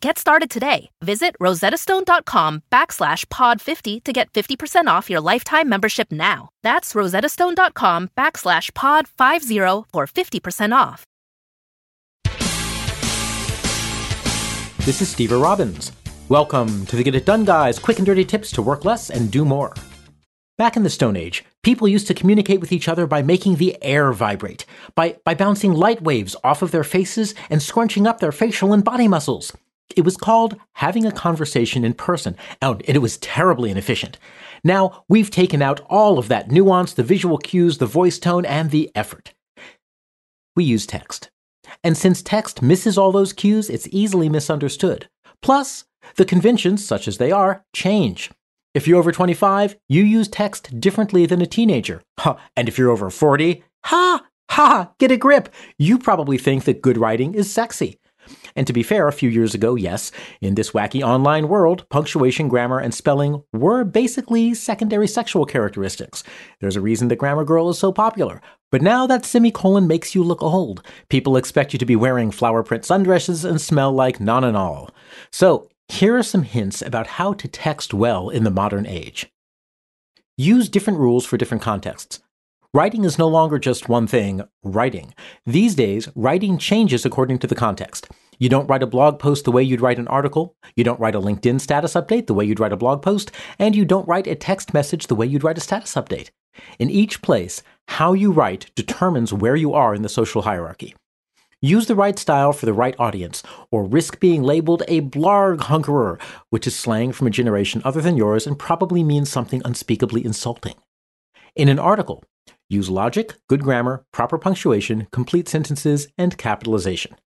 Get started today. Visit rosettastone.com backslash pod50 to get 50% off your lifetime membership now. That's rosettastone.com backslash pod50 for 50% off. This is Steve Robbins. Welcome to the Get It Done Guys quick and dirty tips to work less and do more. Back in the Stone Age, people used to communicate with each other by making the air vibrate, by, by bouncing light waves off of their faces and scrunching up their facial and body muscles. It was called having a conversation in person, oh, and it was terribly inefficient. Now, we've taken out all of that nuance, the visual cues, the voice tone, and the effort. We use text. And since text misses all those cues, it's easily misunderstood. Plus, the conventions, such as they are, change. If you're over 25, you use text differently than a teenager. Huh. And if you're over 40, ha, ha, get a grip. You probably think that good writing is sexy. And to be fair, a few years ago, yes, in this wacky online world, punctuation, grammar, and spelling were basically secondary sexual characteristics. There's a reason that Grammar Girl is so popular. But now that semicolon makes you look old. People expect you to be wearing flower print sundresses and smell like non and all. So, here are some hints about how to text well in the modern age. Use different rules for different contexts. Writing is no longer just one thing, writing. These days, writing changes according to the context. You don't write a blog post the way you'd write an article, you don't write a LinkedIn status update the way you'd write a blog post, and you don't write a text message the way you'd write a status update. In each place, how you write determines where you are in the social hierarchy. Use the right style for the right audience, or risk being labeled a blarg hunkerer, which is slang from a generation other than yours and probably means something unspeakably insulting. In an article, Use logic, good grammar, proper punctuation, complete sentences, and capitalization.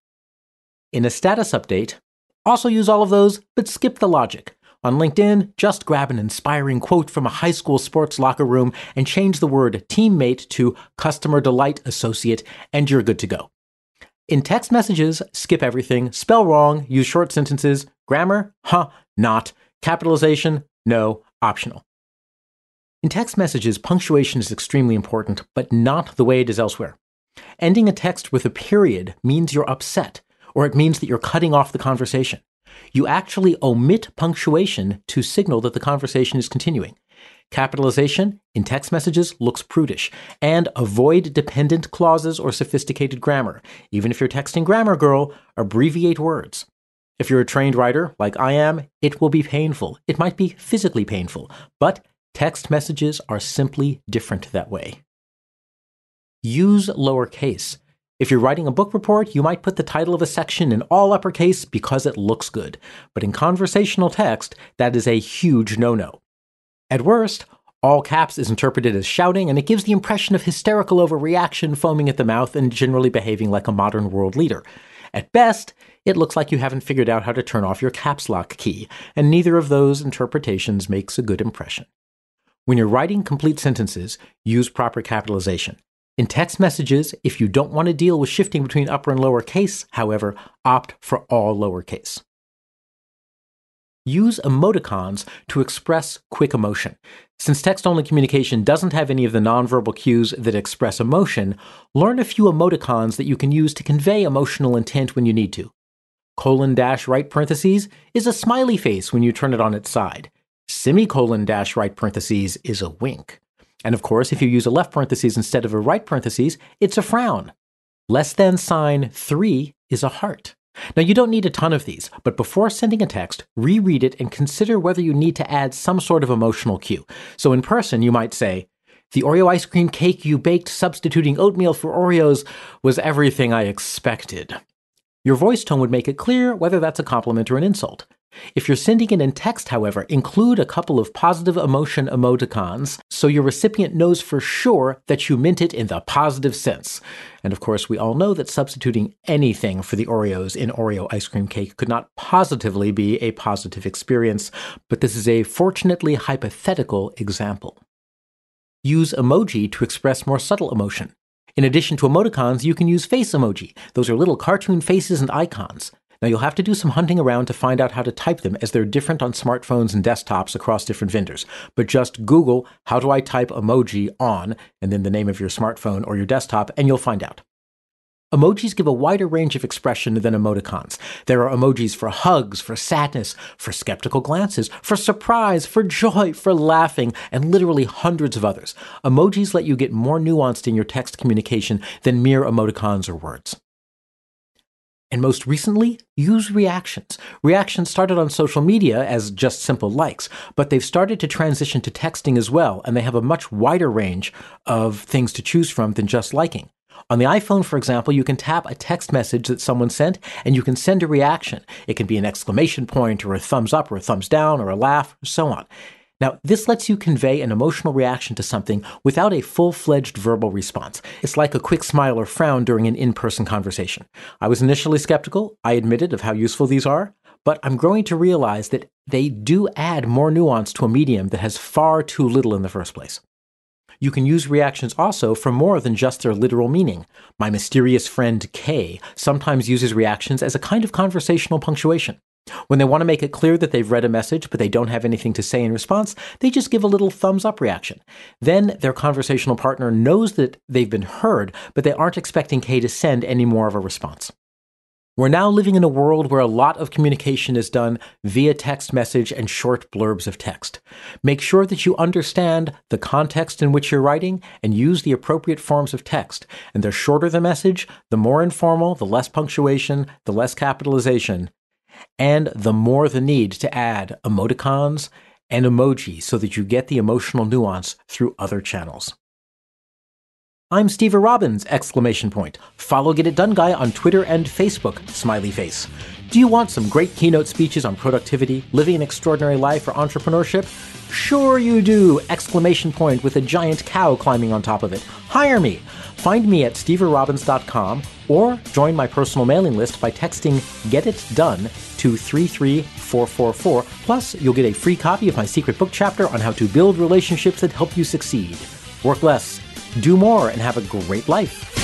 In a status update, also use all of those, but skip the logic. On LinkedIn, just grab an inspiring quote from a high school sports locker room and change the word teammate to customer delight associate, and you're good to go. In text messages, skip everything, spell wrong, use short sentences, grammar, huh, not, capitalization, no, optional. In text messages, punctuation is extremely important, but not the way it is elsewhere. Ending a text with a period means you're upset, or it means that you're cutting off the conversation. You actually omit punctuation to signal that the conversation is continuing. Capitalization in text messages looks prudish, and avoid dependent clauses or sophisticated grammar. Even if you're texting Grammar Girl, abbreviate words. If you're a trained writer, like I am, it will be painful. It might be physically painful, but Text messages are simply different that way. Use lowercase. If you're writing a book report, you might put the title of a section in all uppercase because it looks good. But in conversational text, that is a huge no no. At worst, all caps is interpreted as shouting, and it gives the impression of hysterical overreaction, foaming at the mouth, and generally behaving like a modern world leader. At best, it looks like you haven't figured out how to turn off your caps lock key, and neither of those interpretations makes a good impression. When you're writing complete sentences, use proper capitalization. In text messages, if you don't want to deal with shifting between upper and lower case, however, opt for all lowercase. Use emoticons to express quick emotion. Since text only communication doesn't have any of the nonverbal cues that express emotion, learn a few emoticons that you can use to convey emotional intent when you need to. Colon dash right parentheses is a smiley face when you turn it on its side. Semicolon dash right parentheses is a wink. And of course, if you use a left parenthesis instead of a right parenthesis, it's a frown. Less than sign 3 is a heart. Now, you don't need a ton of these, but before sending a text, reread it and consider whether you need to add some sort of emotional cue. So, in person, you might say, The Oreo ice cream cake you baked substituting oatmeal for Oreos was everything I expected. Your voice tone would make it clear whether that's a compliment or an insult. If you're sending it in text, however, include a couple of positive emotion emoticons so your recipient knows for sure that you meant it in the positive sense. And of course, we all know that substituting anything for the Oreos in Oreo ice cream cake could not positively be a positive experience, but this is a fortunately hypothetical example. Use emoji to express more subtle emotion. In addition to emoticons, you can use face emoji. Those are little cartoon faces and icons. Now you'll have to do some hunting around to find out how to type them as they're different on smartphones and desktops across different vendors. But just Google how do I type emoji on and then the name of your smartphone or your desktop and you'll find out. Emojis give a wider range of expression than emoticons. There are emojis for hugs, for sadness, for skeptical glances, for surprise, for joy, for laughing, and literally hundreds of others. Emojis let you get more nuanced in your text communication than mere emoticons or words. And most recently, use reactions. Reactions started on social media as just simple likes, but they've started to transition to texting as well, and they have a much wider range of things to choose from than just liking. On the iPhone, for example, you can tap a text message that someone sent and you can send a reaction. It can be an exclamation point or a thumbs up or a thumbs down or a laugh or so on. Now, this lets you convey an emotional reaction to something without a full fledged verbal response. It's like a quick smile or frown during an in person conversation. I was initially skeptical, I admitted, of how useful these are, but I'm growing to realize that they do add more nuance to a medium that has far too little in the first place. You can use reactions also for more than just their literal meaning. My mysterious friend K sometimes uses reactions as a kind of conversational punctuation. When they want to make it clear that they've read a message but they don't have anything to say in response, they just give a little thumbs up reaction. Then their conversational partner knows that they've been heard, but they aren't expecting Kay to send any more of a response. We're now living in a world where a lot of communication is done via text message and short blurbs of text. Make sure that you understand the context in which you're writing and use the appropriate forms of text. And the shorter the message, the more informal, the less punctuation, the less capitalization, and the more the need to add emoticons and emojis so that you get the emotional nuance through other channels. I'm Steve Robbins! Exclamation point. Follow Get It Done Guy on Twitter and Facebook. Smiley face. Do you want some great keynote speeches on productivity, living an extraordinary life, or entrepreneurship? Sure you do! Exclamation point with a giant cow climbing on top of it. Hire me! Find me at steverobbins.com or join my personal mailing list by texting Get It Done to 33444. Plus, you'll get a free copy of my secret book chapter on how to build relationships that help you succeed. Work less do more, and have a great life.